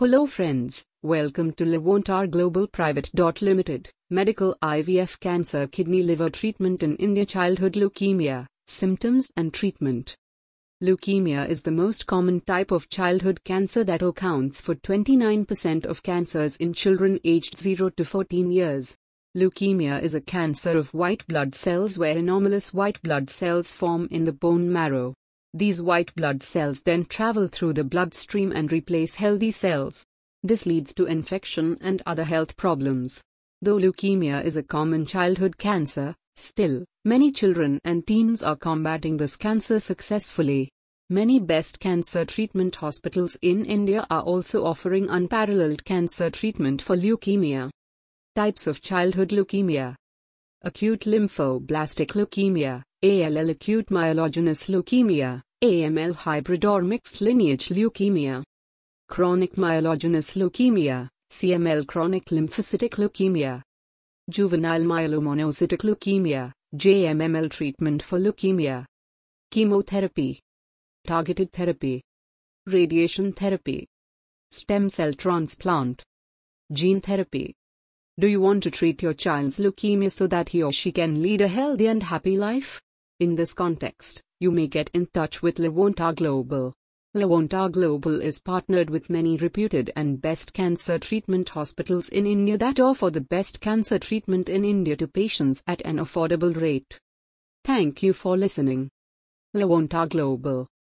Hello friends, welcome to Levontar Global Private Limited, Medical IVF Cancer Kidney Liver Treatment in India Childhood Leukemia, Symptoms and Treatment Leukemia is the most common type of childhood cancer that accounts for 29% of cancers in children aged 0 to 14 years. Leukemia is a cancer of white blood cells where anomalous white blood cells form in the bone marrow. These white blood cells then travel through the bloodstream and replace healthy cells. This leads to infection and other health problems. Though leukemia is a common childhood cancer, still, many children and teens are combating this cancer successfully. Many best cancer treatment hospitals in India are also offering unparalleled cancer treatment for leukemia. Types of childhood leukemia Acute lymphoblastic leukemia ALL acute myelogenous leukemia, AML hybrid or mixed lineage leukemia. Chronic myelogenous leukemia, CML chronic lymphocytic leukemia. Juvenile myelomonocytic leukemia, JMML treatment for leukemia. Chemotherapy. Targeted therapy. Radiation therapy. Stem cell transplant. Gene therapy. Do you want to treat your child's leukemia so that he or she can lead a healthy and happy life? In this context, you may get in touch with Levontar Global. Levontar Global is partnered with many reputed and best cancer treatment hospitals in India that offer the best cancer treatment in India to patients at an affordable rate. Thank you for listening. Levontar Global